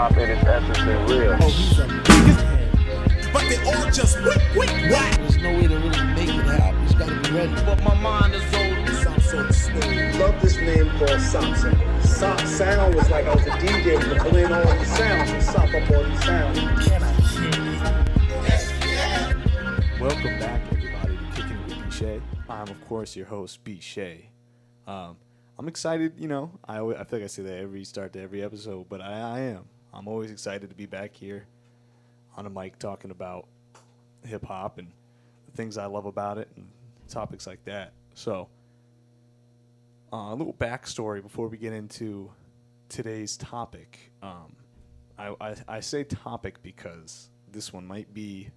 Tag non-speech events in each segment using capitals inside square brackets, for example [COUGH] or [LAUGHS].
hop in its essence and real. Oh, he's a biggest head. But they all just wick, wick, whack. There's no way to really make it happen. He's gotta be ready. But my mind is old. Sounds so smooth. love this name called Sopson. Sop sound was like I was a DJ to blend all these sounds and sop up all these sounds. Welcome back, everybody, to Kicking It with BShea. I'm, of course, your host, BShea. Um, I'm excited, you know, I, always, I feel like I say that every start to every episode, but I, I am. I'm always excited to be back here on a mic talking about hip hop and the things I love about it and topics like that. So, uh, a little backstory before we get into today's topic. Um, I, I, I say topic because this one might be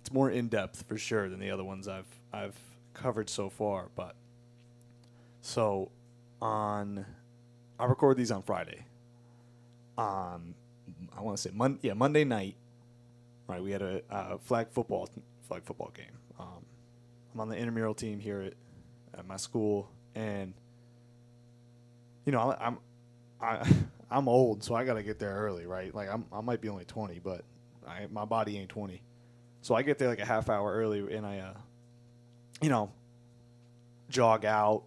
it's more in depth for sure than the other ones I've I've covered so far. But so on, I record these on Friday. On I want to say yeah Monday night, right? We had a, flag football flag football game. Um, I'm on the intramural team here at, at my school, and you know I, I'm I [LAUGHS] I'm old, so I got to get there early, right? Like I'm I might be only 20, but I, my body ain't 20. So I get there like a half hour early, and I, uh, you know, jog out,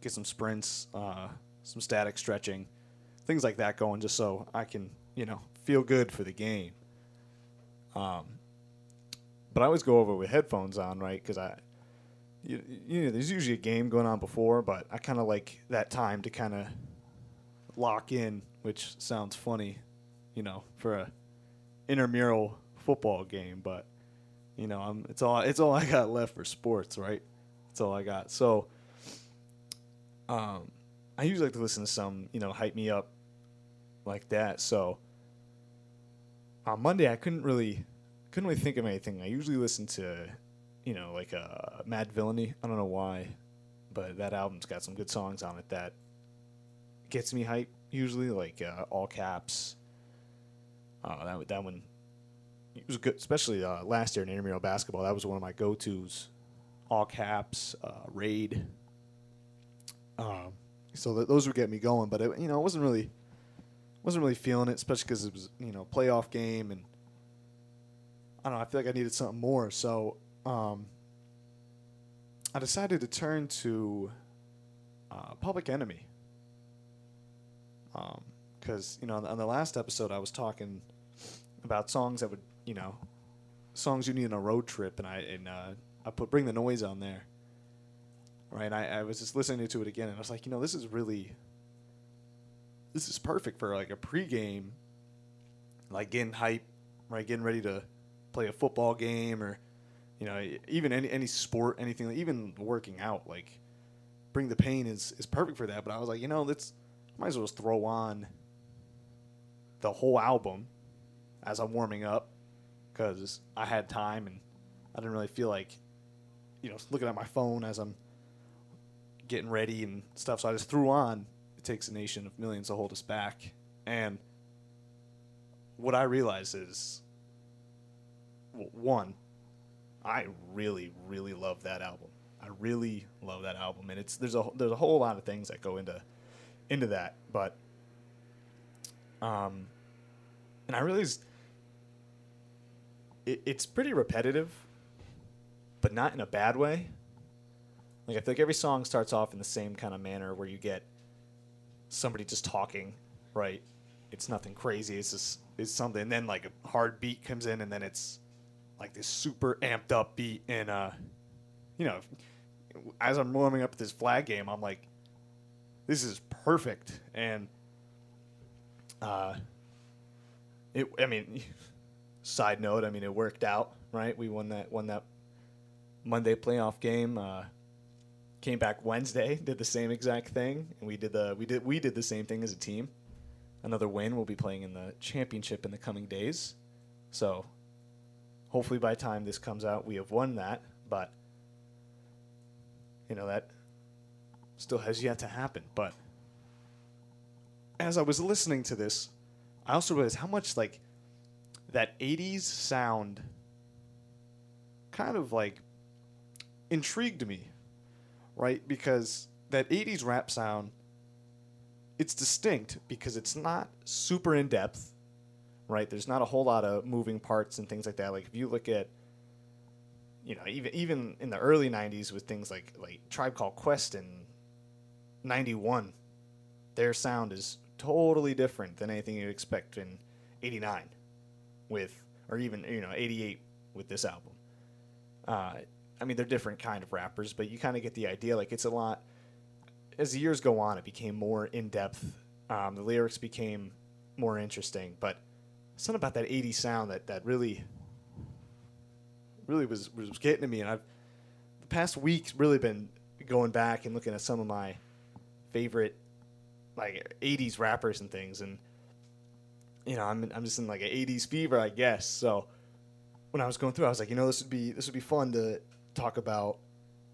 get some sprints, uh, some static stretching, things like that going, just so I can, you know, feel good for the game. Um, but I always go over with headphones on, right? Because I, you, you know, there's usually a game going on before, but I kind of like that time to kind of lock in, which sounds funny, you know, for a intramural football game, but you know, I'm it's all it's all I got left for sports, right? That's all I got. So um I usually like to listen to some, you know, hype me up like that. So on Monday I couldn't really couldn't really think of anything. I usually listen to, you know, like uh Madvillainy. I don't know why, but that album's got some good songs on it that gets me hype usually, like uh, all caps. Uh, that that one it was good, especially uh, last year in intramural basketball. That was one of my go-tos. All caps, uh, raid. Um, so th- those would get me going, but it, you know, it wasn't really, wasn't really feeling it, especially because it was you know playoff game, and I don't know. I feel like I needed something more, so um, I decided to turn to uh, Public Enemy. Because you know, on the last episode, I was talking about songs that would you know songs you need on a road trip and i and uh, i put bring the noise on there right I, I was just listening to it again and i was like you know this is really this is perfect for like a pregame like getting hype right getting ready to play a football game or you know even any any sport anything even working out like bring the pain is is perfect for that but i was like you know let's might as well just throw on the whole album as I'm warming up because I had time and I didn't really feel like, you know, looking at my phone as I'm getting ready and stuff. So I just threw on Takes a Nation of Millions to Hold Us Back. And what I realize is, one, I really, really love that album. I really love that album, and it's there's a there's a whole lot of things that go into into that, but um, and I realized it, it's pretty repetitive, but not in a bad way. Like I feel like every song starts off in the same kind of manner where you get somebody just talking, right? It's nothing crazy. It's just it's something, and then like a hard beat comes in, and then it's like this super amped up beat, and uh, you know, as I'm warming up this flag game, I'm like, this is perfect, and uh, it. I mean, [LAUGHS] side note, I mean, it worked out, right? We won that won that Monday playoff game. Uh, came back Wednesday, did the same exact thing, and we did the we did we did the same thing as a team. Another win. We'll be playing in the championship in the coming days. So, hopefully, by the time this comes out, we have won that. But you know that still has yet to happen. But as I was listening to this, I also realized how much like that 80s sound kind of like intrigued me, right? Because that 80s rap sound it's distinct because it's not super in depth. right? There's not a whole lot of moving parts and things like that. Like if you look at, you know, even even in the early '90s with things like like Tribe Called Quest in '91, their sound is totally different than anything you'd expect in '89, with or even you know '88 with this album. Uh, I mean, they're different kind of rappers, but you kind of get the idea. Like it's a lot. As the years go on, it became more in depth. Um, the lyrics became more interesting, but something about that 80s sound that, that really really was was getting to me and I've the past week's really been going back and looking at some of my favorite like 80s rappers and things and you know I'm I'm just in like an 80s fever I guess so when I was going through I was like you know this would be this would be fun to talk about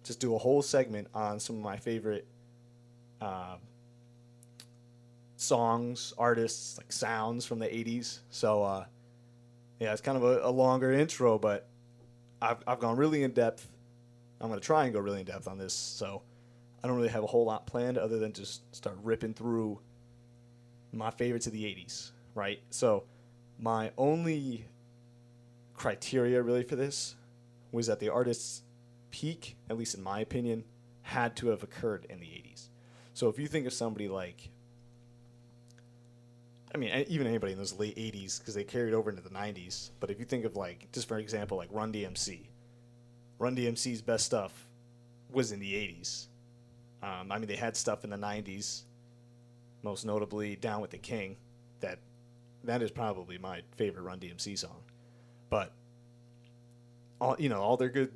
just do a whole segment on some of my favorite um, songs, artists, like sounds from the 80s. So, uh, yeah, it's kind of a, a, longer intro, but I've, I've gone really in depth. I'm going to try and go really in depth on this. So, I don't really have a whole lot planned other than just start ripping through my favorites of the 80s, right? So, my only criteria really for this was that the artist's peak, at least in my opinion, had to have occurred in the 80s. So, if you think of somebody like I mean, even anybody in those late '80s because they carried over into the '90s. But if you think of like, just for example, like Run DMC, Run DMC's best stuff was in the '80s. Um, I mean, they had stuff in the '90s, most notably "Down with the King." That that is probably my favorite Run DMC song. But all you know, all their good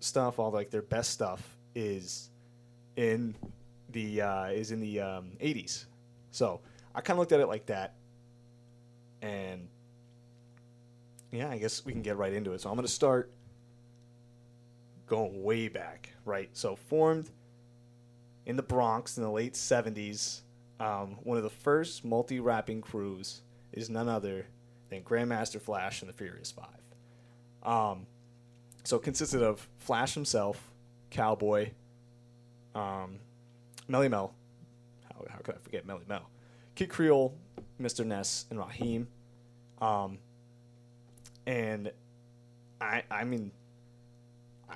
stuff, all like their best stuff is in the uh, is in the um, '80s. So I kind of looked at it like that, and yeah, I guess we can get right into it. So I'm to start going way back, right? So formed in the Bronx in the late 70s, um, one of the first multi-rapping crews is none other than Grandmaster Flash and the Furious Five. Um, so it consisted of Flash himself, Cowboy, um, Melle Mel. How, how could I forget Melle Mel? Kid Creole, Mr. Ness, and Raheem. Um, and I, I mean,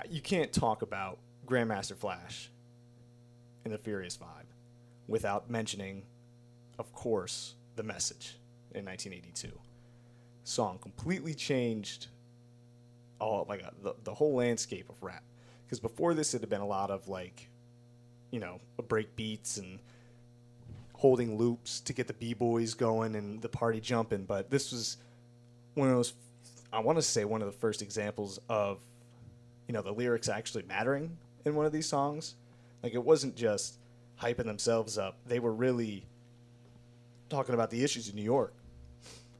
you can't talk about Grandmaster Flash in the Furious Five without mentioning, of course, the message in 1982. Song completely changed all like uh, the, the whole landscape of rap. Because before this, it had been a lot of like, you know, break beats and holding loops to get the b-boys going and the party jumping. But this was one of those i want to say one of the first examples of you know the lyrics actually mattering in one of these songs. Like it wasn't just hyping themselves up. They were really talking about the issues in new york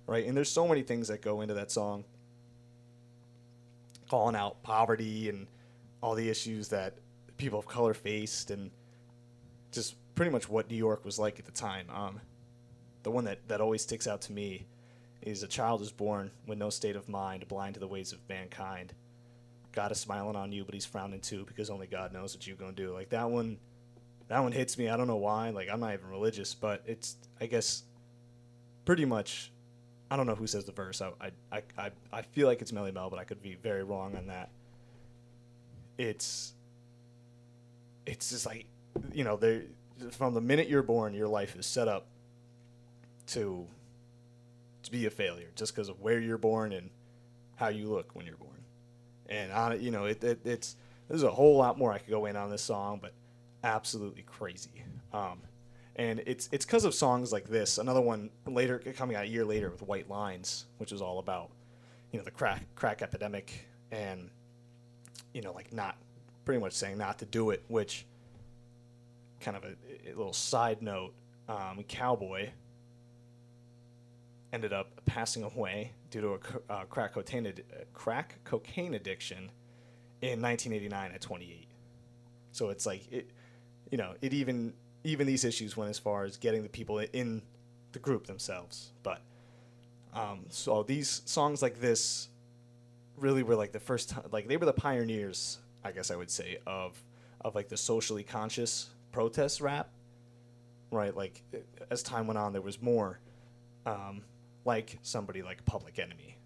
right? And there's so many things that go into that song calling out poverty and all the issues that people of color faced and just pretty much what New York was like at the time. Um, the one that, that always sticks out to me is a child is born with no state of mind, blind to the ways of mankind. God is smiling on you, but he's frowning too because only God knows what you're gonna do. Like that one, that one hits me. I don't know why. Like I'm not even religious, but it's I guess pretty much. I don't know who says the verse. I I I, I feel like it's Melle Mel, but I could be very wrong on that. It's it's just like you know they from the minute you're born, your life is set up to to be a failure just because of where you're born and how you look when you're born. And on you know, it, it, it's there's a whole lot more I could go in on this song, but absolutely crazy. Um, and it's it's because of songs like this. Another one later coming out a year later with White Lines, which is all about you know the crack crack epidemic and you know like not pretty much saying not to do it, which kind of a, a little side note, um, Cowboy ended up passing away due to a uh, crack, cocaine ad- uh, crack cocaine addiction in 1989 at 28. So it's like it, you know, it even even these issues went as far as getting the people in the group themselves. But um, so these songs like this really were like the first time, like they were the pioneers, I guess I would say, of of like the socially conscious protest rap, right? Like as time went on, there was more. Um, like somebody like Public Enemy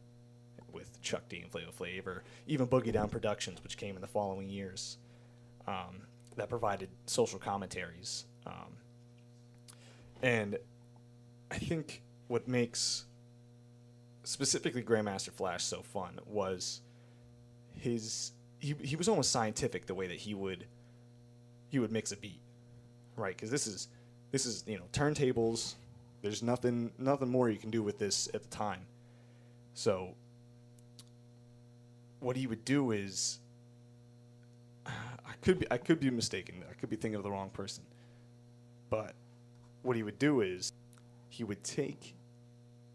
with Chuck D and Flavor Flav, or even Boogie Down Productions, which came in the following years, um, that provided social commentaries. Um, and I think what makes specifically Grandmaster Flash so fun was his he, he was almost scientific the way that he would he would mix a beat right? Because this is this is you know turntables. There's nothing nothing more you can do with this at the time. So what he would do is [SIGHS] I could be I could be mistaken. I could be thinking of the wrong person but what he would do is he would take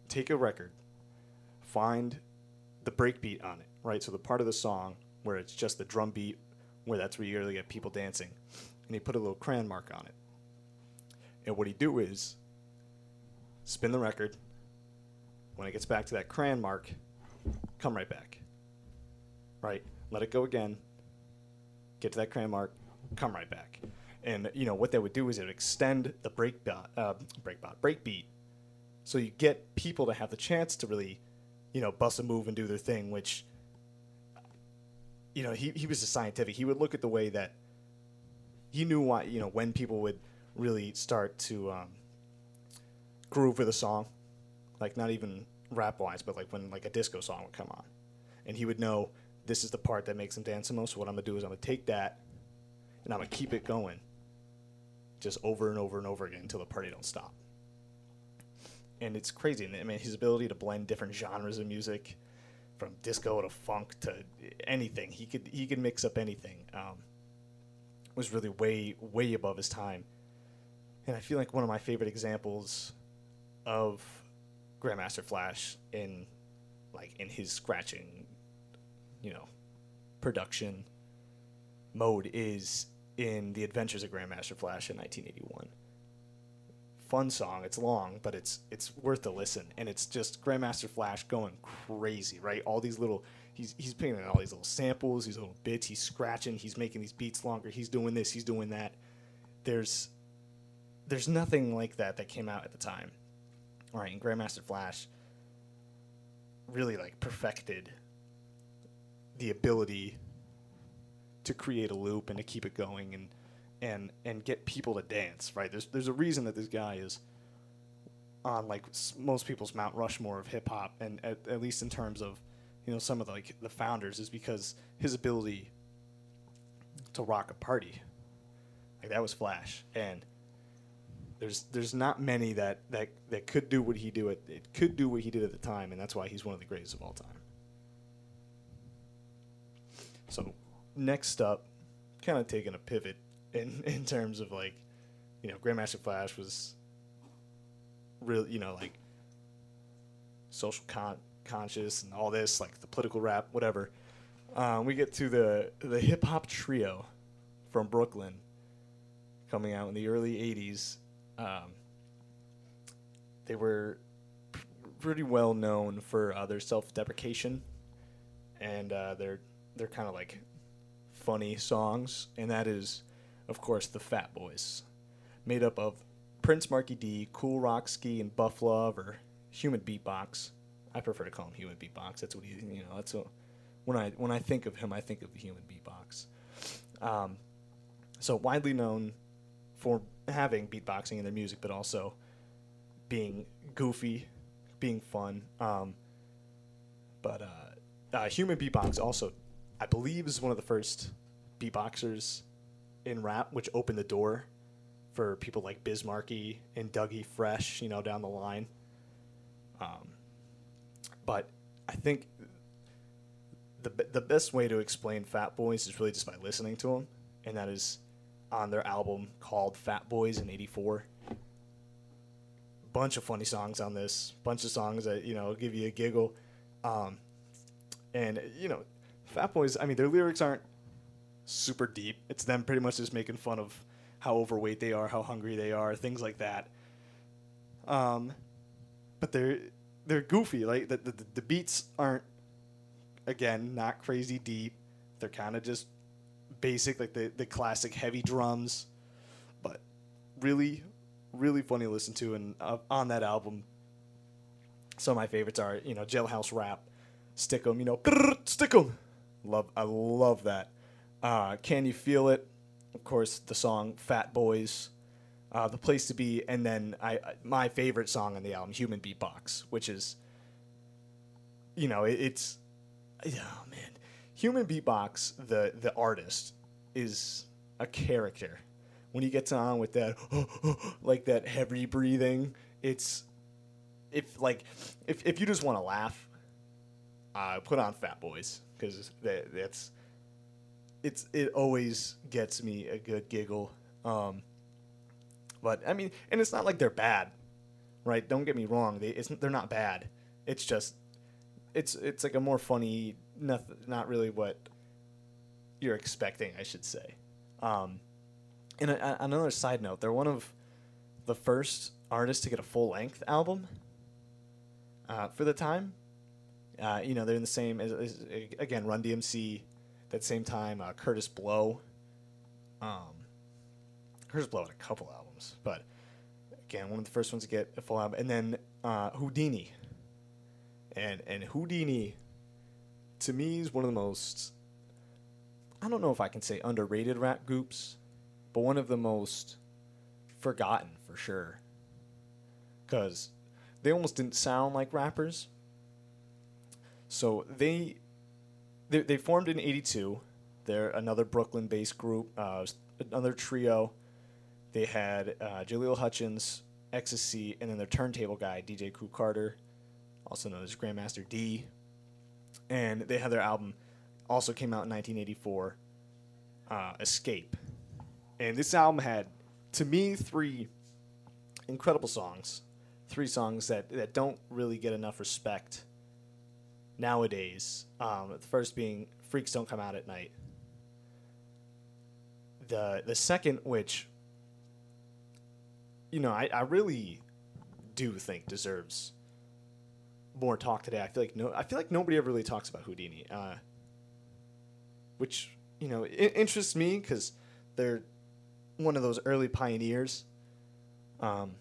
take a record find the break beat on it right so the part of the song where it's just the drum beat where that's where you really get people dancing and he put a little crayon mark on it and what he'd do is spin the record. When it gets back to that crayon mark, come right back. Right? Let it go again. Get to that crayon mark, come right back. And you know what they would do is it would extend the break uh, break bot, break beat, so you get people to have the chance to really, you know, bust a move and do their thing. Which, you know, he he was a scientific. He would look at the way that he knew why you know when people would really start to um, groove with a song, like not even rap wise, but like when like a disco song would come on, and he would know this is the part that makes them dance the most. So what I'm gonna do is I'm gonna take that, and I'm gonna keep it going, just over and over and over again until the party don't stop. And it's crazy. I mean, his ability to blend different genres of music, from disco to funk to anything, he could he could mix up anything. Um, was really way way above his time and I feel like one of my favorite examples of Grandmaster Flash in like in his scratching, you know, production mode is in The Adventures of Grandmaster Flash in 1981. Fun song. It's long, but it's it's worth a listen, and it's just Grandmaster Flash going crazy, right? All these little he's he's picking in all these little samples, these little bits. He's scratching. He's making these beats longer. He's doing this. He's doing that. There's there's nothing like that that came out at the time. All right, and Grandmaster Flash really like perfected the ability to create a loop and to keep it going and and and get people to dance. Right? There's there's a reason that this guy is on like most people's Mount Rushmore of hip hop, and at, at least in terms of you know some of the, like the founders, is because his ability to rock a party. Like that was Flash, and there's there's not many that, that, that could do what he do it, it could do what he did at the time, and that's why he's one of the greatest of all time. So next up, kind of taking a pivot in [LAUGHS] in terms of like, you know, Grandmaster Flash was really, you know, like social con- conscious and all this, like the political rap, whatever. Um, we get to the the hip hop trio from Brooklyn coming out in the early '80s. Um, they were pretty well known for uh, their self-deprecation and uh, their their kind of like funny songs, and that is, of course, the Fat Boys, made up of Prince Markie Dee, Kool Rock-Ski, and Buff Love, or Human Beatbox. I prefer to call him Human Beatbox. That's what he, you know, that's what, when I when I think of him, I think of the Human Beatbox. Um, so widely known for having beatboxing in their music, but also being goofy, being fun. Um, but uh, uh, Human Beatbox also, I believe, is one of the first beatboxers in rap, which opened the door for people like Biz Markie and Dougie Fresh, you know, down the line. Um, but I think the the best way to explain Fat Boys is really just by listening to them, and that is on their album called Fat Boys in '84. Bunch of funny songs on this, bunch of songs that you know give you a giggle, um, and you know, Fat Boys. I mean, their lyrics aren't super deep. It's them pretty much just making fun of how overweight they are, how hungry they are, things like that. Um, but they're they're goofy. Like the, the the beats aren't again not crazy deep. They're kind of just basic, like the the classic heavy drums, but really really funny to listen to. And uh, on that album, some of my favorites are you know Jailhouse Rap, Stick 'em, you know "Grrr, Stick 'em. Love I love that. Uh, Can you feel it? Of course, the song Fat Boys, uh, the place to be, and then I my favorite song on the album, Human Beatbox, which is you know it, it's oh man, Human Beatbox, the the artist is a character. When he gets on with that [GASPS] like that heavy breathing, it's if like if if you just want to laugh, uh, put on Fat Boys because that, that's it's it always gets me a good giggle. Um, but I mean, and it's not like they're bad, right? Don't get me wrong; they they're not bad. It's just it's it's like a more funny, not not really what you're expecting, I should say. Um, and a, a- another side note, they're one of the first artists to get a full length album uh, for the time. Uh, you know, they're in the same as, as again Run DMC. That same time, uh, Kurtis Blow. Um, Kurtis Blow had a couple albums, but again, one of the first ones to get a full album, and then uh, Whodini. And and Whodini, to me, is one of the most. I don't know if I can say underrated rap groups, but one of the most forgotten for sure. Because they almost didn't sound like rappers. So they they, they formed in '82. They're another Brooklyn-based group, uh, another trio. They had uh, Jalil Hutchins, Ecstasy, and then their turntable guy DJ Drew Carter, also known as Grandmaster Dee. And they had their album, also came out in 1984, uh, Escape. And this album had, to me, three incredible songs. Three songs that, that don't really get enough respect nowadays. Um, the first being Freaks Don't Come Out at Night. The the second, which you know, I, I really do think deserves more talk today. I feel like no, I feel like nobody ever really talks about Whodini, uh, which you know interests me because they're one of those early pioneers. Um,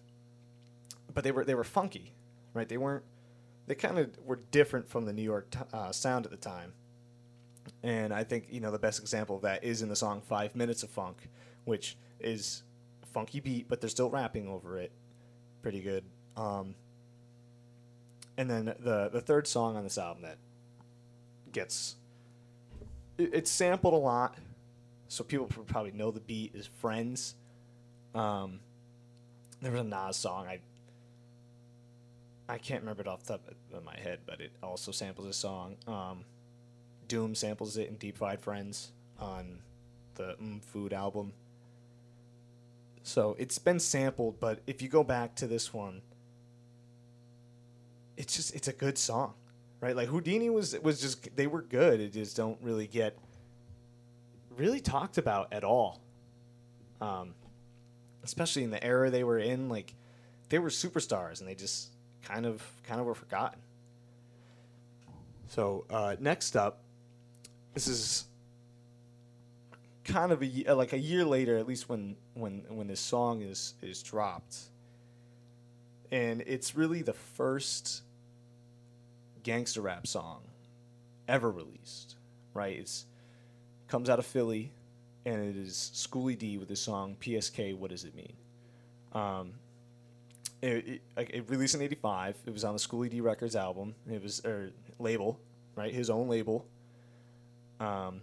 but they were they were funky, right? They weren't. They kind of were different from the New York t- uh, sound at the time. And I think you know the best example of that is in the song Five Minutes of Funk, which is funky beat, but they're still rapping over it, pretty good. Um, and then the the third song on this album that gets it, it's sampled a lot, so people probably know the beat is Friends. Um, there was a Nas song I I can't remember it off the top of my head, but it also samples a song. Um, Doom samples it in Deep Fried Friends on the mm Food album. So it's been sampled, but if you go back to this one, it's just it's a good song, right? Like Whodini was was just they were good. It just don't really get really talked about at all. Um, especially in the era they were in, like they were superstars and they just kind of kind of were forgotten. So uh, next up, this is kind of a uh, like a year later, at least when when when this song is is dropped, and it's really the first gangster rap song ever released. Right? It's comes out of Philly, and it is Schoolly D with the song PSK. What does it mean? Um, it, it, it released in '85. It was on the Schoolly D Records album. It was or label, right? His own label. Um,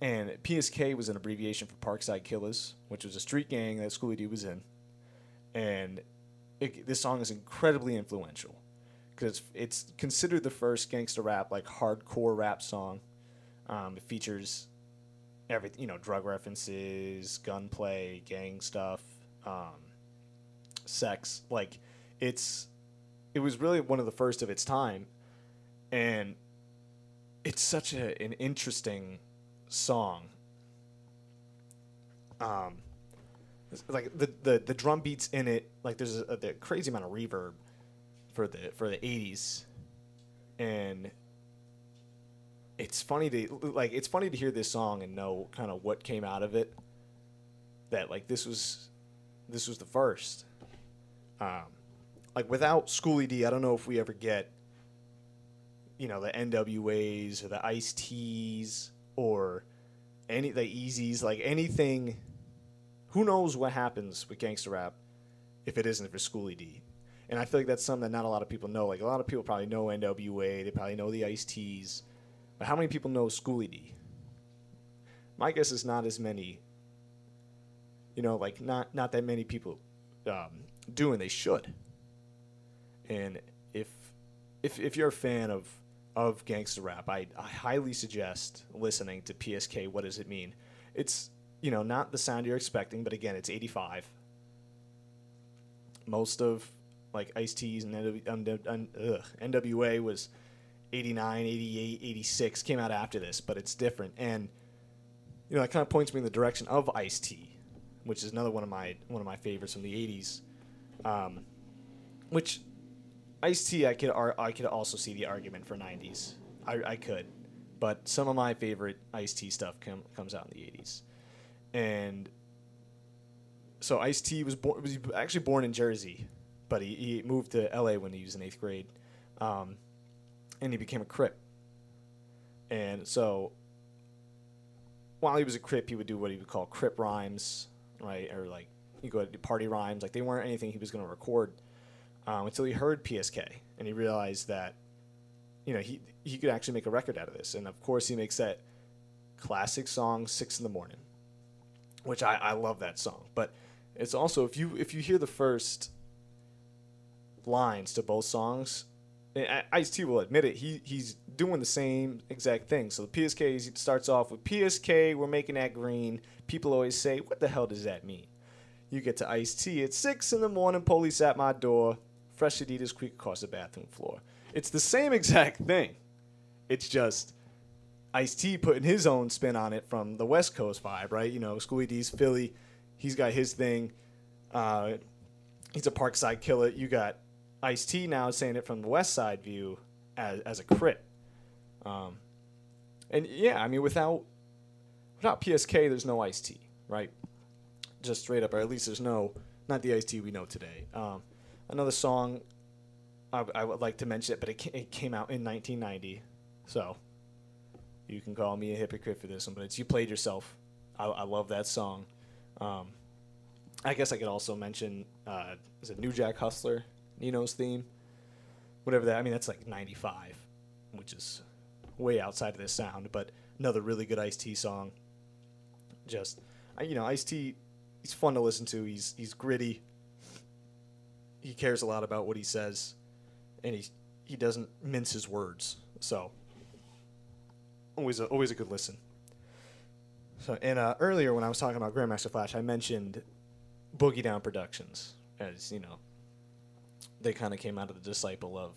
and PSK was an abbreviation for Parkside Killers, which was a street gang that Schoolly D was in. And it, this song is incredibly influential because it's considered the first gangster rap, like hardcore rap song. Um, it features everything, you know, drug references, gunplay, gang stuff, um, sex. Like, it's it was really one of the first of its time, and it's such a, an interesting song. Um, like the, the the drum beats in it, like there's a, a crazy amount of reverb for the for the '80s, and it's funny to like it's funny to hear this song and know kind of what came out of it. That like this was this was the first. Um, like without Schoolly D, I don't know if we ever get, you know, the NWAs or the Ice T's or any the Easies, like anything. Who knows what happens with gangster rap if it isn't for Schoolly D? And I feel like that's something that not a lot of people know. Like a lot of people probably know NWA, they probably know the Ice T's, but how many people know Schoolly D? My guess is not as many. You know, like not not that many people um, do, and they should. And if if if you're a fan of of gangster rap, I, I highly suggest listening to PSK. What does it mean? It's you know not the sound you're expecting, but again, it's 85. Most of like Ice T's and NW, um, NWA was 89, 88, 86 came out after this, but it's different. And you know, that kind of points me in the direction of Ice T, which is another one of my one of my favorites from the 80s. Um, which Ice T, I could ar- I could also see the argument for 90s. I, I could, but some of my favorite Ice T stuff com- comes out in the 80s, and so Ice T was born was actually born in Jersey, but he, he moved to L.A. when he was in eighth grade, um, and he became a Crip. And so, while he was a Crip, he would do what he would call Crip rhymes, right, or like he go to party rhymes. Like they weren't anything he was going to record um, until he heard PSK and he realized that, you know, he he could actually make a record out of this. And of course, he makes that classic song six in the Morning," which I, I love that song. But it's also if you if you hear the first lines to both songs, Ice T will admit it. He he's doing the same exact thing. So the PSK starts off with PSK. We're making that green. People always say, "What the hell does that mean?" You get to Ice T. at six in the morning. Police at my door. Fresh Adidas creak across the bathroom floor. It's the same exact thing. It's just Ice T putting his own spin on it from the West Coast vibe, right? You know, Schoolly D's Philly. He's got his thing. Uh, he's a Parkside killer. You got Ice T now saying it from the West Side view as, as a Crip. Um, and yeah, I mean, without without PSK, there's no Ice T, right? Just straight up, or at least there's no not the Ice T we know today. Um, another song I, I would like to mention it, but it, it came out in 1990, so you can call me a hypocrite for this one, but it's "You Played Yourself." I, I love that song. Um, I guess I could also mention uh, is it New Jack Hustler, Nino's theme, whatever that. I mean, that's like '95, which is way outside of this sound, but another really good Ice T song. Just you know, Ice T, he's fun to listen to. He's he's gritty. He cares a lot about what he says, and he he doesn't mince his words. So always a, always a good listen. So and uh, earlier when I was talking about Grandmaster Flash, I mentioned Boogie Down Productions as you know they kind of came out of the disciple of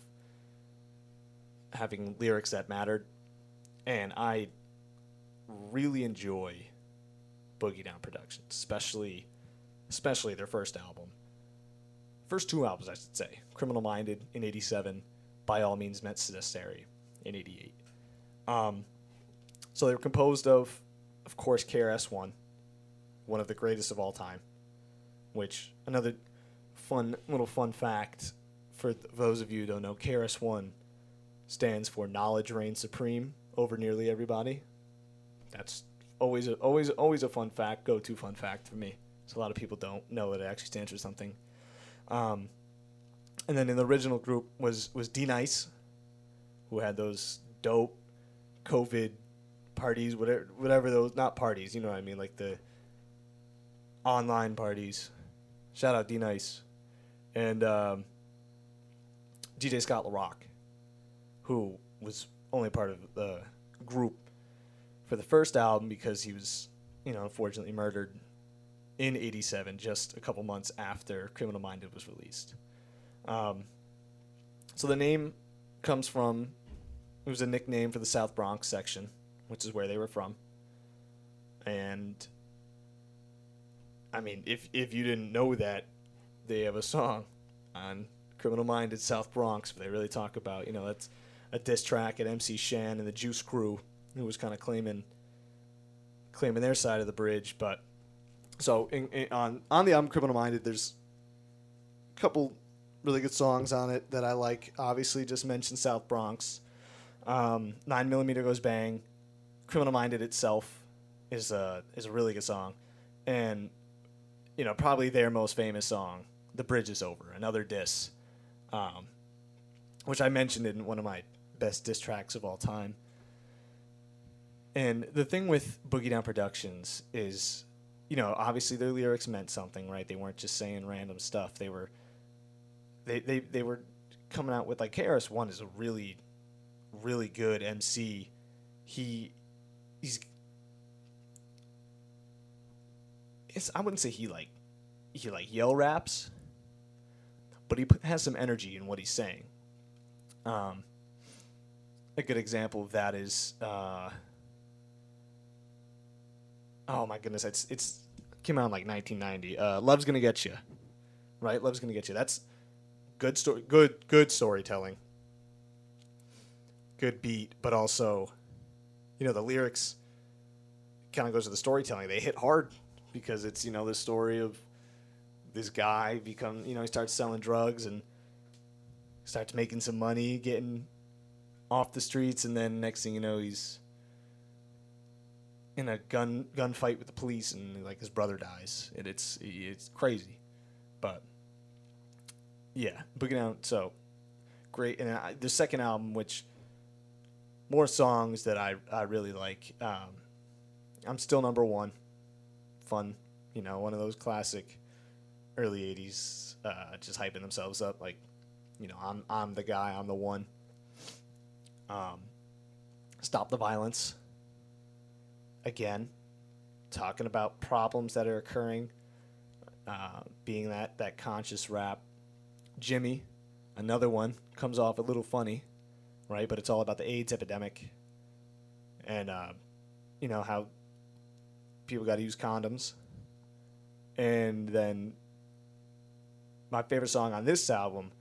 having lyrics that mattered, and I really enjoy Boogie Down Productions, especially especially their first album. First two albums, I should say. Criminal Minded in 87, By All Means Meant Necessary in 88. Um, so they were composed of, of course, KRS-One, one of the greatest of all time, which, another fun little fun fact for th- those of you who don't know, KRS-One stands for Knowledge Reigns Supreme over nearly everybody. That's always a, always always a fun fact, go to fun fact for me. So a lot of people don't know that it actually stands for something. Um, and then in the original group was was D-Nice, who had those dope COVID parties, whatever whatever those not parties, you know what I mean, like the online parties. Shout out D-Nice, and um, DJ Scott La Rock, who was only part of the group for the first album because he was, you know, unfortunately murdered in 87, just a couple months after Criminal Minded was released. Um, so the name comes from, it was a nickname for the South Bronx section, which is where they were from. And, I mean, if, if you didn't know that, they have a song on Criminal Minded South Bronx where they really talk about, you know, that's a diss track at MC Shan and the Juice Crew, who was kind of claiming claiming their side of the bridge. But so in, in, on on the album Criminal Minded, there's a couple really good songs on it that I like. Obviously, just mentioned South Bronx. Um, Nine millimeter goes bang. Criminal Minded itself is a is a really good song, and you know probably their most famous song, "The Bridge Is Over," another diss, um, which I mentioned in one of my best diss tracks of all time. And the thing with Boogie Down Productions is, you know, obviously their lyrics meant something, right? They weren't just saying random stuff. They were, they they, they were coming out with like KRS One is a really, really good MC. He, he's, it's I wouldn't say he like, he like yell raps, but he has some energy in what he's saying. Um, a good example of that is. Uh, oh my goodness, it's it's came out in like 1990. Uh, Love's gonna get you, right? Love's gonna get you. That's good story, good good storytelling, good beat, but also, you know, the lyrics kind of goes to the storytelling. They hit hard because it's you know the story of this guy become you know he starts selling drugs and starts making some money, getting off the streets, and then next thing you know he's in a gun gunfight with the police and like his brother dies and it's it's crazy. But yeah boogie down so great. And I, the second album which more songs that i i really like um i'm still number one. Fun you know one of those classic early 80s uh just hyping themselves up like you know i'm i'm the guy i'm the one. Um stop the violence again, talking about problems that are occurring, uh, being that that conscious rap. Jimmy, another one, comes off a little funny, right? But it's all about the AIDS epidemic, and uh, you know how people got to use condoms. And then my favorite song on this album,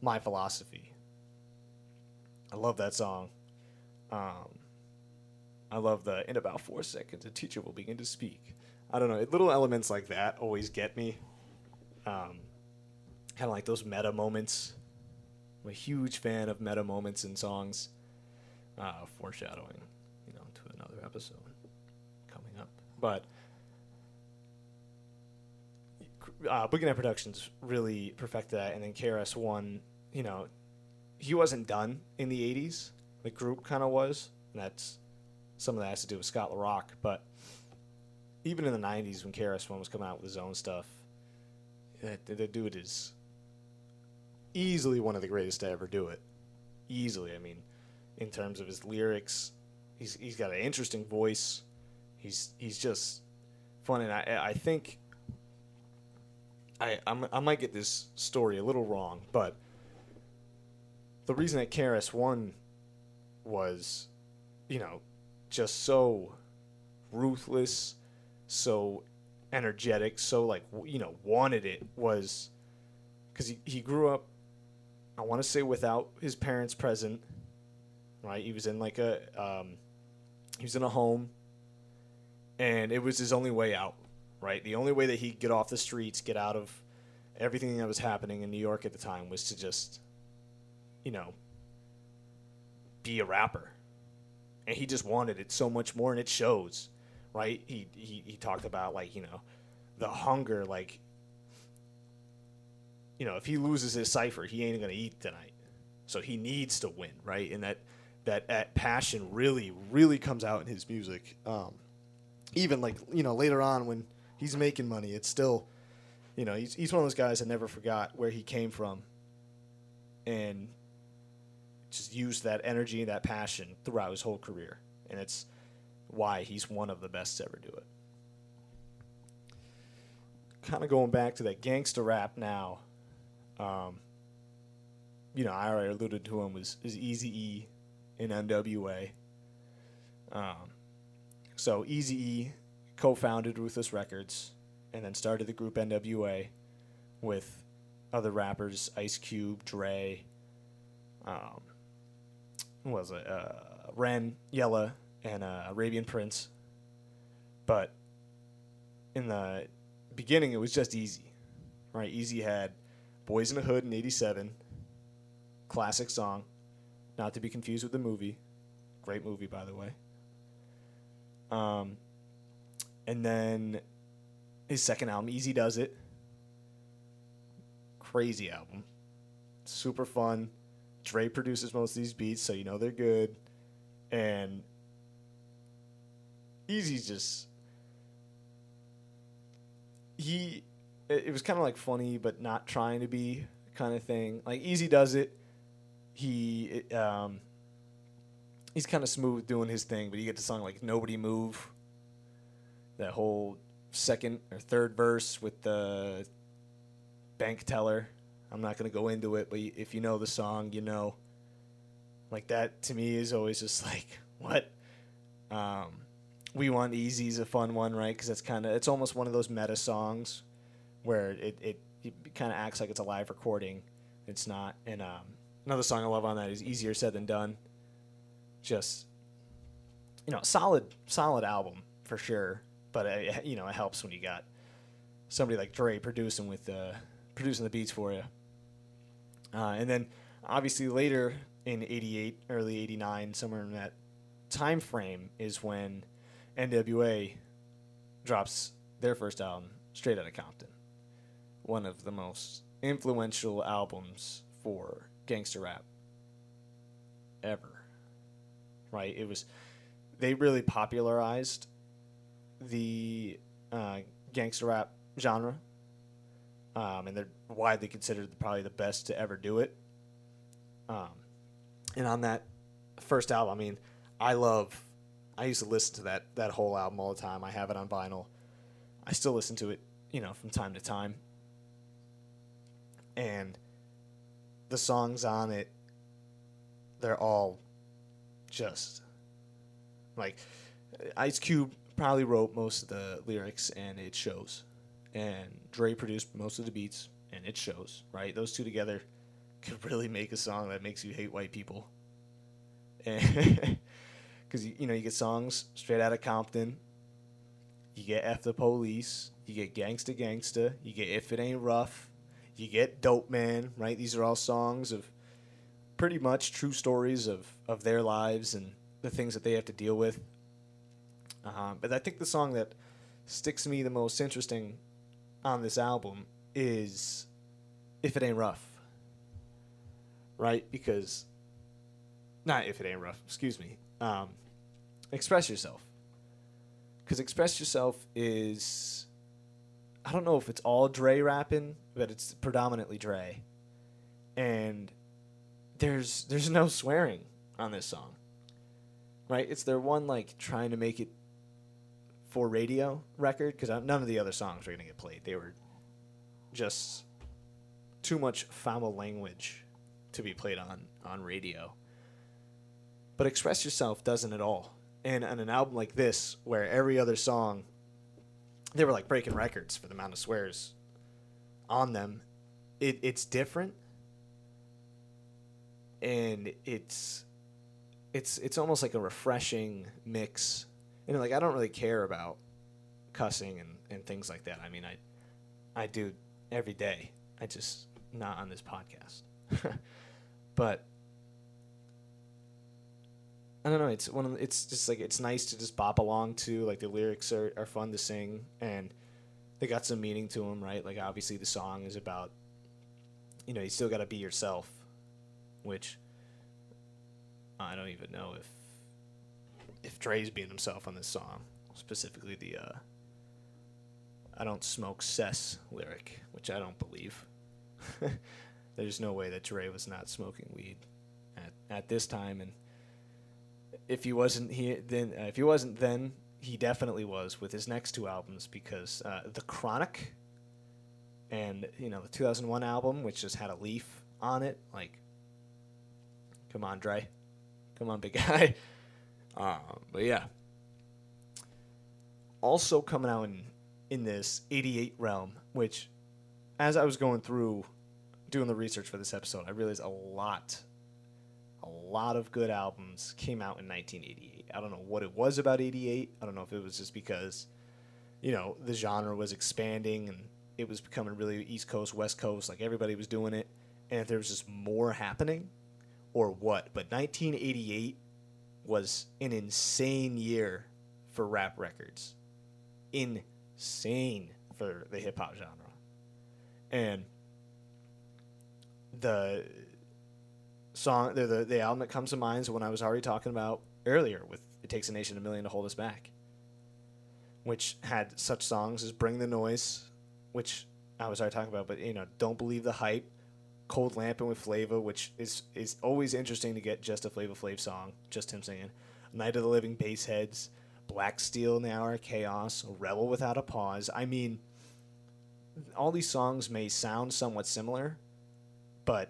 "My Philosophy." I love that song. Um, I love the in about four seconds, a teacher will begin to speak. I don't know, little elements like that always get me. Um, kind of like those meta moments. I'm a huge fan of meta moments in songs. Uh, foreshadowing, you know, to another episode coming up. But uh, Boogie Productions really perfected that, and then KRS One, you know, he wasn't done in the '80s. The group kind of was, and that's some of that has to do with Scott La Rock, but even in the '90s when KRS One was coming out with his own stuff, that the dude is easily one of the greatest to ever do it. Easily, I mean, in terms of his lyrics, he's he's got an interesting voice. He's he's just fun, and I I think I I'm, I might get this story a little wrong, but the reason that KRS One was, you know, just so ruthless, so energetic, so like you know wanted it was because he, he grew up. I want to say without his parents present, right? He was in like a um, he was in a home, and it was his only way out, right? The only way that he'd get off the streets, get out of everything that was happening in New York at the time, was to just, you know, be a rapper and he just wanted it so much more, and it shows, right? He he he talked about like you know, the hunger, like you know, if he loses his cipher, he ain't gonna eat tonight, so he needs to win, right? And that that, that passion really really comes out in his music. Um, even like you know later on when he's making money, it's still, you know, he's he's one of those guys that never forgot where he came from, and just used that energy and that passion throughout his whole career, and it's why he's one of the best to ever do it. Kind of going back to that gangster rap now. Um, you know, I already alluded to him was is Easy E in NWA. Um, so Easy E co-founded Ruthless Records and then started the group NWA with other rappers Ice Cube, Dre, um, was it? Uh, Ren, Yella, and uh, Arabian Prince. But in the beginning, it was just Eazy, right? Eazy had Boys in the Hood in 87. Classic song. Not to be confused with the movie. Great movie, by the way. Um, and then his second album, Eazy-Duz-It. Crazy album. Super fun. Dre produces most of these beats, so you know they're good. And Eazy's just he it, was kind of like funny but not trying to be kind of thing. Like Eazy-Duz-It. He um he's kind of smooth doing his thing, but you get the song like Nobody Move. That whole second or third verse with the bank teller. I'm not going to go into it, but if you know the song, you know. Like that to me is always just [LAUGHS] like, what? Um, we Want Eazy is a fun one, right? Because it's kind of, it's almost one of those meta songs where it, it, it kind of acts like it's a live recording. It's not. And um, another song I love on that is Easier Said Than Done. Just, you know, solid, solid album for sure. But, uh, you know, it helps when you got somebody like Dre producing with uh, producing the beats for you. Uh, and then obviously later in 88, early 89, somewhere in that time frame is when NWA drops their first album, Straight Outta Compton. One of the most influential albums for gangster rap ever. Right? It was they really popularized the uh, gangster rap genre um, and they're widely considered probably the best to ever do it. Um, and on that first album, I mean, I love. I used to listen to that that whole album all the time. I have it on vinyl. I still listen to it, you know, from time to time. And the songs on it, they're all just like Ice Cube probably wrote most of the lyrics, and it shows and Dre produced most of the beats, and it shows. Right, those two together [LAUGHS] could really make a song that makes you hate white people. [LAUGHS] Because you know you get songs straight out of Compton, you get F the Police, you get Gangsta Gangsta, you get If It Ain't Rough, you get Dope Man. Right, these are all songs of pretty much true stories of of their lives and the things that they have to deal with. Um, but I think the song that sticks me the most interesting on this album is If It Ain't Rough. Right? Because, not If It Ain't Rough, excuse me. Um, express Yourself. Because Express Yourself is, I don't know if it's all Dre rapping, but it's predominantly Dre. And there's there's no swearing on this song. Right? It's their one like trying to make it for radio record because uh, none of the other songs were going to get played. They were just too much foul language to be played on on radio. But Express Yourself doesn't at all. And on an album like this, where every other song, they were like breaking records for the amount of swears on them, it, it's different. And it's it's it's almost like a refreshing mix and like I don't really care about cussing and, and things like that. I mean, I I do every day. I just not on this podcast. [LAUGHS] but I don't know. It's one. Of it's just like it's nice to just bop along to. Like the lyrics are, are fun to sing, and they got some meaning to them, right? Like obviously the song is about, you know, you still got to be yourself, which I don't even know if if Dre's being himself on this song, specifically the uh, "I don't smoke cess" lyric, which I don't believe. [LAUGHS] There's no way that Dre was not smoking weed at, at this time, and if he wasn't he then uh, if he wasn't then he definitely was with his next two albums because uh, the Chronic and you know the 2001 album, which just had a leaf on it, like, come on, Dre, come on, big [LAUGHS] guy. Um, but yeah. Also coming out in in this 88 realm, which as I was going through doing the research for this episode, I realized a lot a lot of good albums came out in 1988. I don't know what it was about 88. I don't know if it was just because you know, the genre was expanding and it was becoming really East Coast, West Coast, like everybody was doing it, and if there was just more happening, or what. But 1988 was an insane year for rap records, insane for the hip hop genre, and the song, the, the the album that comes to mind is one I was already talking about earlier with "It Takes a Nation a Million to Hold Us Back." which had such songs as "Bring the Noise," which I was already talking about, but you know, "Don't Believe the Hype," "Cold Lamping" with Flava, which is is always interesting to get just a Flavor Flav song, just him singing. "Night of the Living Bassheads," "Black Steel," "Now Chaos," "Rebel Without a Pause." I mean, all these songs may sound somewhat similar, but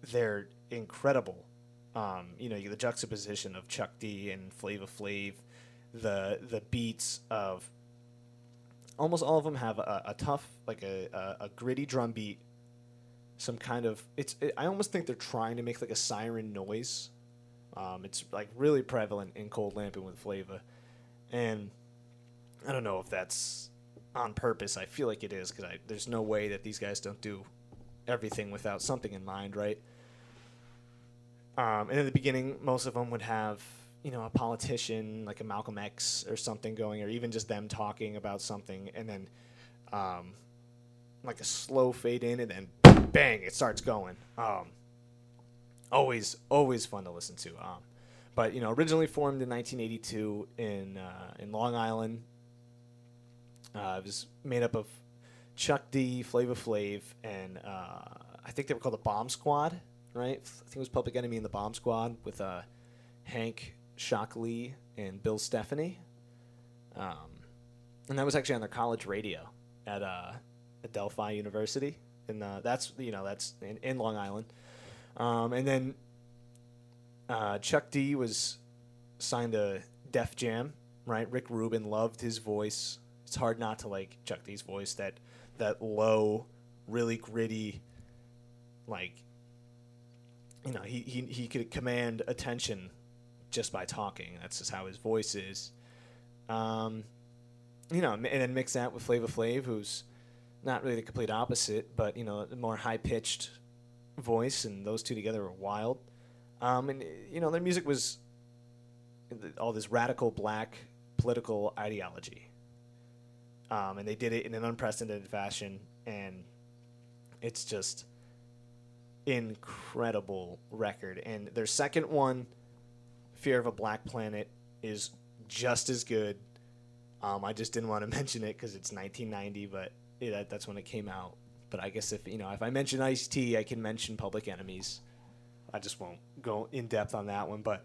they're incredible. Um, you know, the juxtaposition of Chuck D and Flavor Flav, the the beats of almost all of them have a, a tough, like a, a, a gritty drum beat, some kind of it's. It, I almost think they're trying to make like a siren noise. Um, it's like really prevalent in Cold Lamping with Flava, and I don't know if that's on purpose. I feel like it is because there's no way that these guys don't do everything without something in mind, right? Um, and in the beginning, most of them would have, you know, a politician like a Malcolm X or something going, or even just them talking about something, and then um, like a slow fade in, and then bang, it starts going. Um, always, always fun to listen to. Um, but you know, originally formed in 1982 in uh, in Long Island. Uh, it was made up of Chuck D, Flavor Flav, and uh, I think they were called the Bomb Squad, right? I think it was Public Enemy and the Bomb Squad with uh, Hank Shocklee and Bill Stephney. Um, and that was actually on their college radio at uh, at Adelphi University, and uh, that's you know that's in, in Long Island. Um, and then uh, Chuck D was signed to Def Jam, right? Rick Rubin loved his voice. It's hard not to like Chuck D's voice. That that low, really gritty, like you know, he, he he could command attention just by talking. That's just how his voice is. Um, you know, and then mix that with Flavor Flav, who's not really the complete opposite, but you know, a more high pitched voice, and those two together were wild. Um, and you know, their music was all this radical black political ideology. Um, and they did it in an unprecedented fashion, and it's just incredible record. And their second one, Fear of a Black Planet, is just as good. Um, I just didn't want to [LAUGHS] mention it because it's 1990, but it, that's when it came out. But I guess if you know, if I mention Ice T, I can mention Public Enemies. I just won't go in depth on that one, but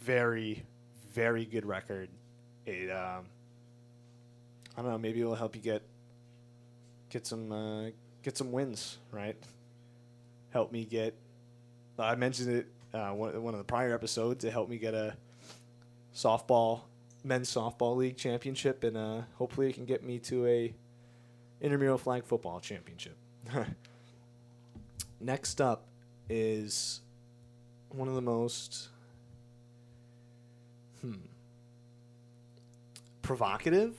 very, very good record. It, um, I don't know, maybe it'll help you get get some uh, get some wins, right? Help me get. I mentioned it uh, one one of the prior episodes to help me get a softball men's softball league championship, and uh, hopefully it can get me to a intramural flag football championship. [LAUGHS] Next up is one of the most hmm provocative.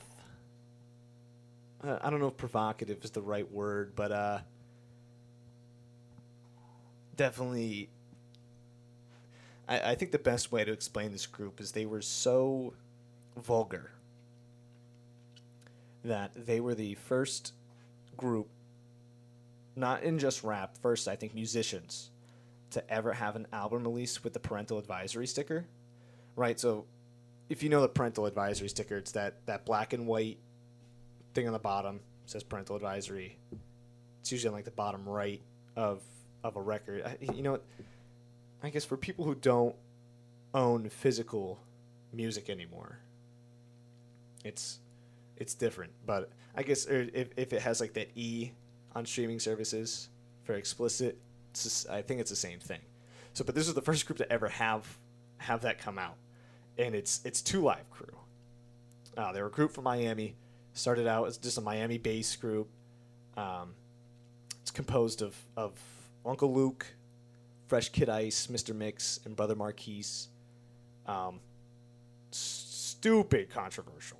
Uh, I don't know if provocative is the right word, but uh, definitely. I, I think the best way to explain this group is they were so vulgar that they were the first group, not in just rap, first, I think, musicians to ever have an album release with the parental advisory sticker. Right? So, if you know the parental advisory sticker, it's that, that black and white thing on the bottom says parental advisory. It's usually on like the bottom right of of a record. You know, I guess for people who don't own physical music anymore, it's it's different. But I guess er, if if it has like that E on streaming services for explicit, just, I think it's the same thing. So, but this is the first group to ever have have that come out, and it's it's Two Live Crew. Uh, they're a group from Miami. Started out as just a Miami based group. Um, it's composed of of Uncle Luke, Fresh Kid Ice, Mr. Mix, and Brother Marquis. Um, stupid controversial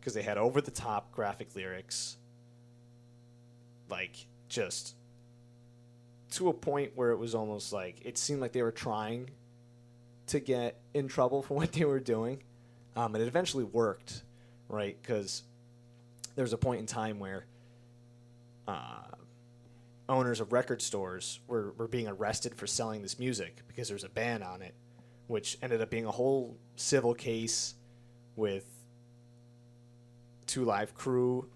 because they had over the top graphic lyrics, like just to a point where it was almost like it seemed like they were trying to get in trouble for [LAUGHS] what they were doing, um, and it eventually worked, right? Because there was a point in time where uh, owners of record stores were, were being arrested for selling this music because there was a ban on it, which ended up being a whole civil case with Two Live Crew,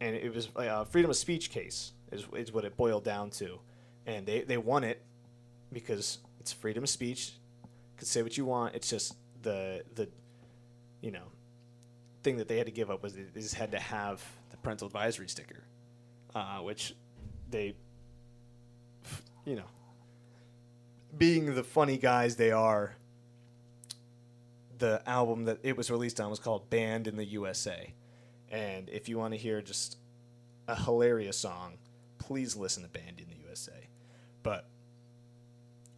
and it was a freedom of speech case is, is what it boiled down to, and they, they won it because it's freedom of speech, could say what you want. It's just the the you know thing that they had to give up was they just had to have the parental advisory sticker, uh, which they you know being the funny guys they are. The album that it was released on was called "Banned in the USA," and if you want to hear just a hilarious song, please listen to "Banned in the USA." But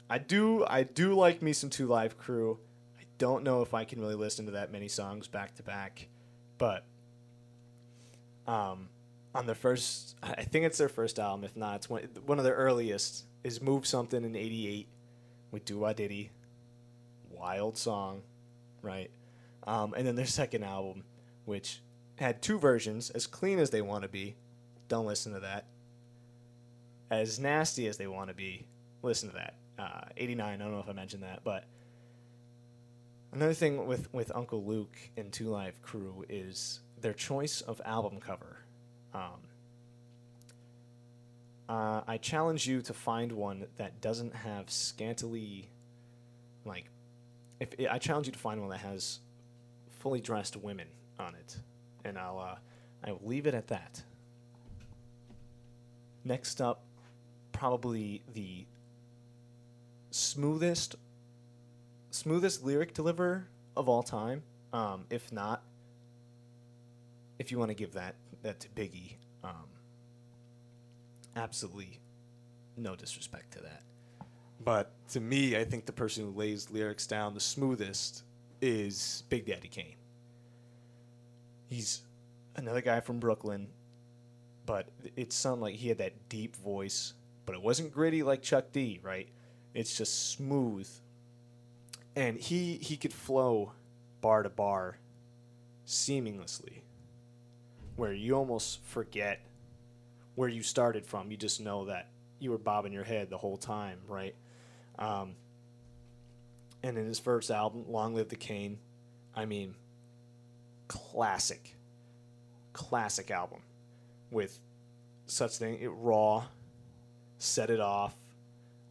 I do I do like me some Two Live Crew. I don't know if I can really listen to that many songs back to back, but um, on their first, I think it's their first album. If not, it's one one of their earliest. Is "Move Something" in '88 with Do Wah Diddy. Wild song, right? Um, and then their second album, which had two versions, as clean as they want to be. Don't listen to that. As nasty as they want to be, listen to that. Uh, 89, I don't know if I mentioned that, but another thing with, with Uncle Luke and Two Live Crew is their choice of album cover. Um, uh, I challenge you to find one that doesn't have scantily, like, if I challenge you to find one that has fully dressed women on it, and I'll uh, I will leave it at that. Next up, probably the smoothest smoothest lyric deliverer of all time. Um, if not, if you want to give that that to Biggie, um, absolutely no disrespect to that. But to me, I think the person who lays lyrics down the smoothest is Big Daddy Kane. He's another guy from Brooklyn, but it sounded like he had that deep voice, but it wasn't gritty like Chuck D, right? It's just smooth. And he he could flow bar to bar seamlessly. Where you almost forget where you started from. You just know that you were bobbing your head the whole time, right? Um, and in his first album, Long Live the Kane, I mean, classic, classic album with such thing, it raw, set it off,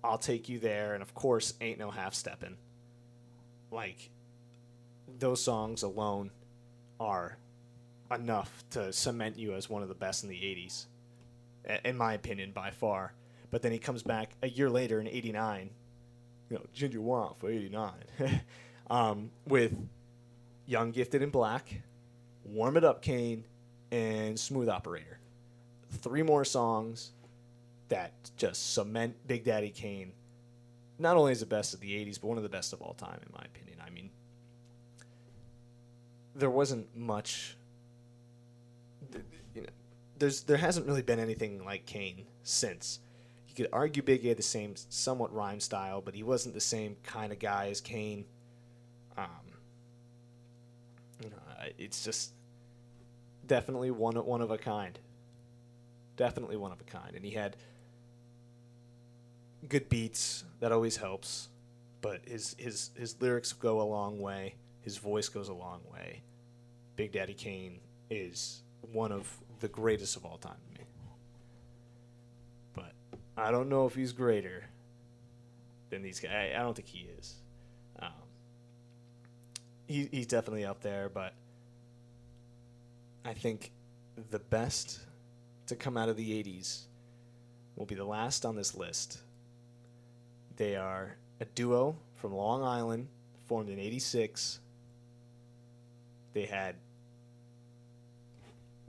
I'll take you there, and of course, ain't no half stepping. Like, those songs alone are enough to cement you as one of the best in the 80s, in my opinion, by far. But then he comes back a year later in 89, you know, Ginger Want for 89, [LAUGHS] um, with Young, Gifted, and Black, Warm It Up, Kane, and Smooth Operator. Three more songs that just cement Big Daddy Kane not only as the best of the 80s, but one of the best of all time, in my opinion. I mean, there wasn't much. You know, there's there hasn't really been anything like Kane since. You could argue Biggie had the same somewhat rhyme style, but he wasn't the same kind of guy as Kane. Um, you know, it's just definitely one one of a kind. Definitely one of a kind, and he had good beats. That always helps. But his his his lyrics go a long way. His voice goes a long way. Big Daddy Kane is one of the greatest of all time to me. But I don't know if he's greater than these guys. I, I don't think he is. Um, he, he's definitely up there, but I think the best to come out of the 80s will be the last on this list. They are a duo from Long Island, formed in 86. They had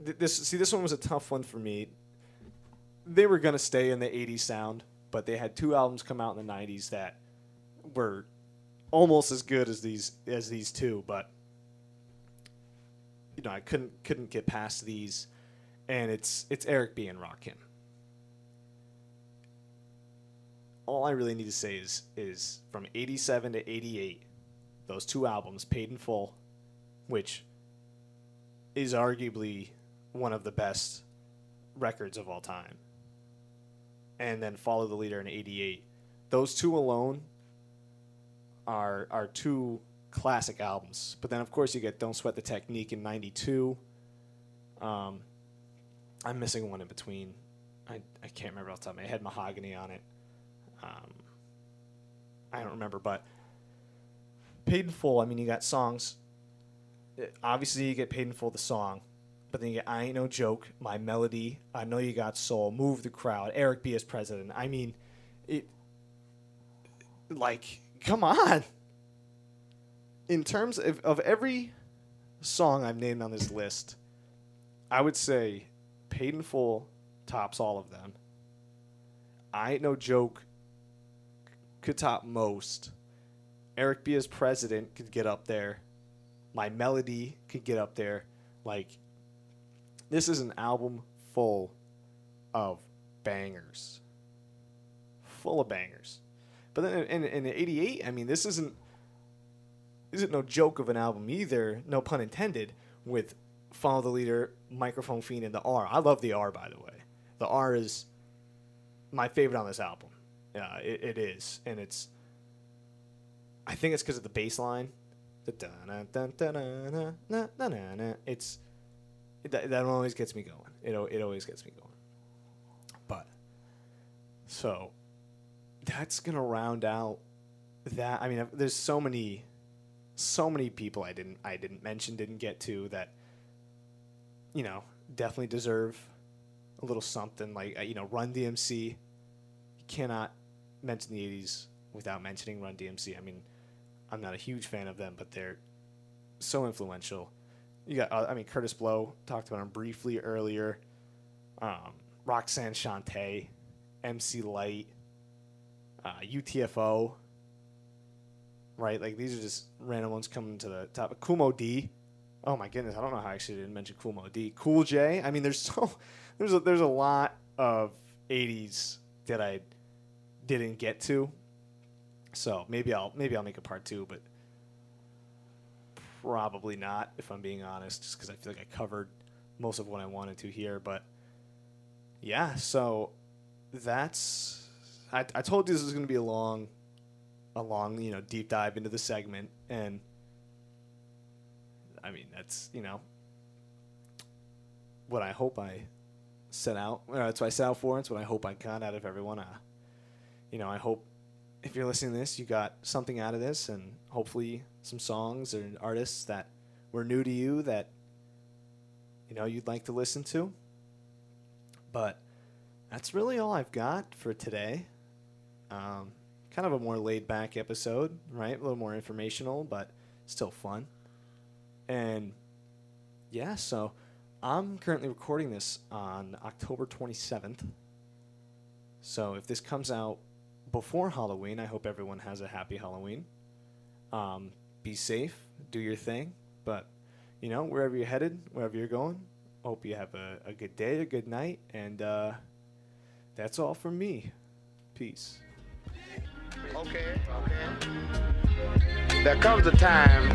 this see this one was a tough one for me. They were going to stay in the 80s sound, but they had two albums come out in the 90s that were almost as good as these as these two, but you know I couldn't couldn't get past these, and it's it's Eric B and Rakim. All I really need to say is is from '87 to '88, those two albums, Paid in Full, which is arguably one of the best records of all time, and then Follow the Leader in '88. Those two alone are are two classic albums. But then of course you get Don't Sweat the Technique in '92. Um, I'm missing one in between. I, I can't remember off the top of my head. Mahogany on it. Um, I don't remember, but paid in full. I mean, you got songs. uh, Obviously, you get paid in full the song, but then you get I Ain't No Joke, My Melody, I Know You Got Soul, Move the Crowd, Eric B as President. I mean, it. Like, come on. In terms of, of every song I've named on this list, I would say Paid in Full tops all of them. I Ain't No Joke could top most. Eric B as president could get up there. My melody could get up there. Like, this is an album full of bangers. Full of bangers. But then in, in, in 88, I mean, this isn't isn't no joke of an album either, no pun intended, with Follow the Leader, Microphone Fiend, and the R. I love the R, by the way. The R is my favorite on this album. Yeah, it, it is, and it's. I think it's because of the bass line. It's that, that always gets me going. It it always gets me going. But so that's gonna round out that. I mean, there's so many, so many people I didn't I didn't mention, didn't get to that. You know, definitely deserve a little something like uh, you know Run DMC. You cannot mention the '80s without mentioning Run DMC. I mean, I'm not a huge fan of them, but they're so influential. You got, uh, I mean, Kurtis Blow talked about him briefly earlier. Um, Roxanne Shante, MC Lyte, uh, UTFO. Right, like these are just random ones coming to the top. Kool Moe Dee. Oh my goodness, I don't know how I actually didn't mention Kool Moe Dee. Cool J. I mean, there's [LAUGHS] so there's a, there's a lot of '80s that I didn't get to. So maybe I'll maybe I'll make a part two, but probably not if I'm being honest, just because I feel like I covered most of what I wanted to here. But yeah, so that's I, I told you this was going to be a long, a long you know deep dive into the segment, and I mean that's you know what I hope I set out. Uh, that's what I set out for. It's what I hope I got out of everyone. Uh, you know, I hope if you're listening to this, you got something out of this, and hopefully some songs or artists that were new to you that you know you'd like to listen to. But that's really all I've got for today. Um, kind of a more laid back episode, right? A little more informational, but still fun. And yeah, so I'm currently recording this on October 27th. So if this comes out before Halloween, I hope everyone has a happy Halloween. Um, be safe, do your thing, but you know wherever you're headed, wherever you're going, hope you have a, a good day, a good night, and uh, that's all from me. Peace. Okay, okay. There comes a time